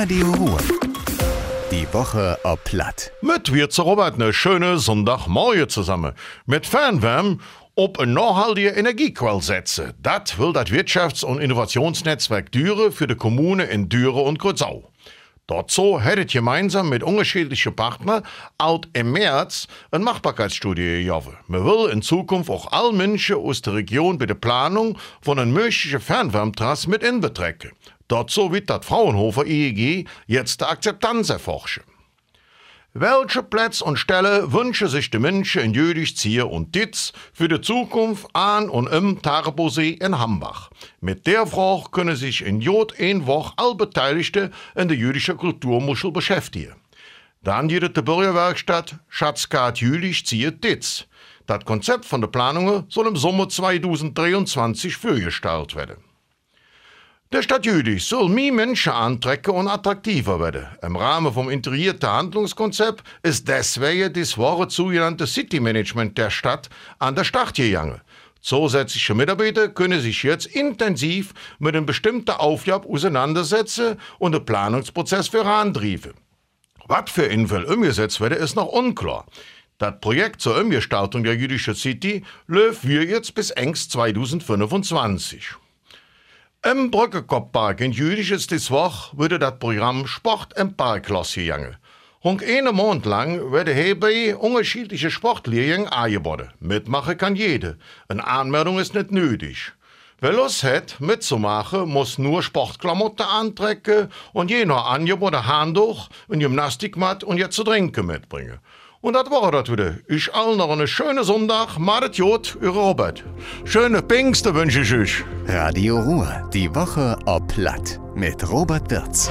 Radio Ruhr. Die Woche ob Platt. Mit wir zu Robert eine schöne Sonntagmorgen zusammen. Mit Fernwärme ob ein nachhaltige Energiequell setzen. Das will das Wirtschafts- und Innovationsnetzwerk Düre für die Kommune in Düre und Grützau. Dazu hättet gemeinsam mit unterschiedlichen Partnern alt im März eine Machbarkeitsstudie gejoffen. Man will in Zukunft auch alle Menschen aus der Region bei der Planung von einer möglichen Fernwärmtrasse mit inbetrecken. Dazu wird das Fraunhofer IEG jetzt die Akzeptanz erforschen. Welche Plätze und Stellen wünschen sich die Menschen in Jüdisch, Zier und Ditz für die Zukunft an und im Tarbosee in Hambach? Mit der Frage können sich in Jod ein Woche alle Beteiligten in der jüdischen Kulturmuschel beschäftigen. Dann geht die Bürgerwerkstatt Schatzkat Jüdisch, Zier, Ditz. Das Konzept von der Planungen soll im Sommer 2023 vorgestellt werden. Der Stadt Jülich soll Menschen antrekken und attraktiver werden. Im Rahmen vom integrierten Handlungskonzept ist deswegen das wahre sogenannte City Management der Stadt an der Start gegangen. Zusätzliche Mitarbeiter können sich jetzt intensiv mit einem bestimmten Aufgabe auseinandersetzen und den Planungsprozess vorantreiben. Was für Infall umgesetzt wird, ist noch unklar. Das Projekt zur Umgestaltung der jüdischen City läuft wir jetzt bis engst 2025. Im Brückenkopfpark in dies Woche würde das Programm Sport im Park losgegangen. Und einen Monat lang werden hierbei unterschiedliche Sportlehrgänge angeboten. Mitmachen kann jeder. Eine Anmeldung ist nicht nötig. Wer Lust hat, mitzumachen, muss nur Sportklamotten antrecken und je nach Angebot ein Handtuch, ein Gymnastikmatt und jetzt zu trinken mitbringen. Und das war das wieder. Ich allen noch einen schönen Sonntag. Macht Jod, Ihr Robert. Schöne Pfingste wünsche ich euch. Radio Ruhr. Die Woche ob Platt. Mit Robert Wirz.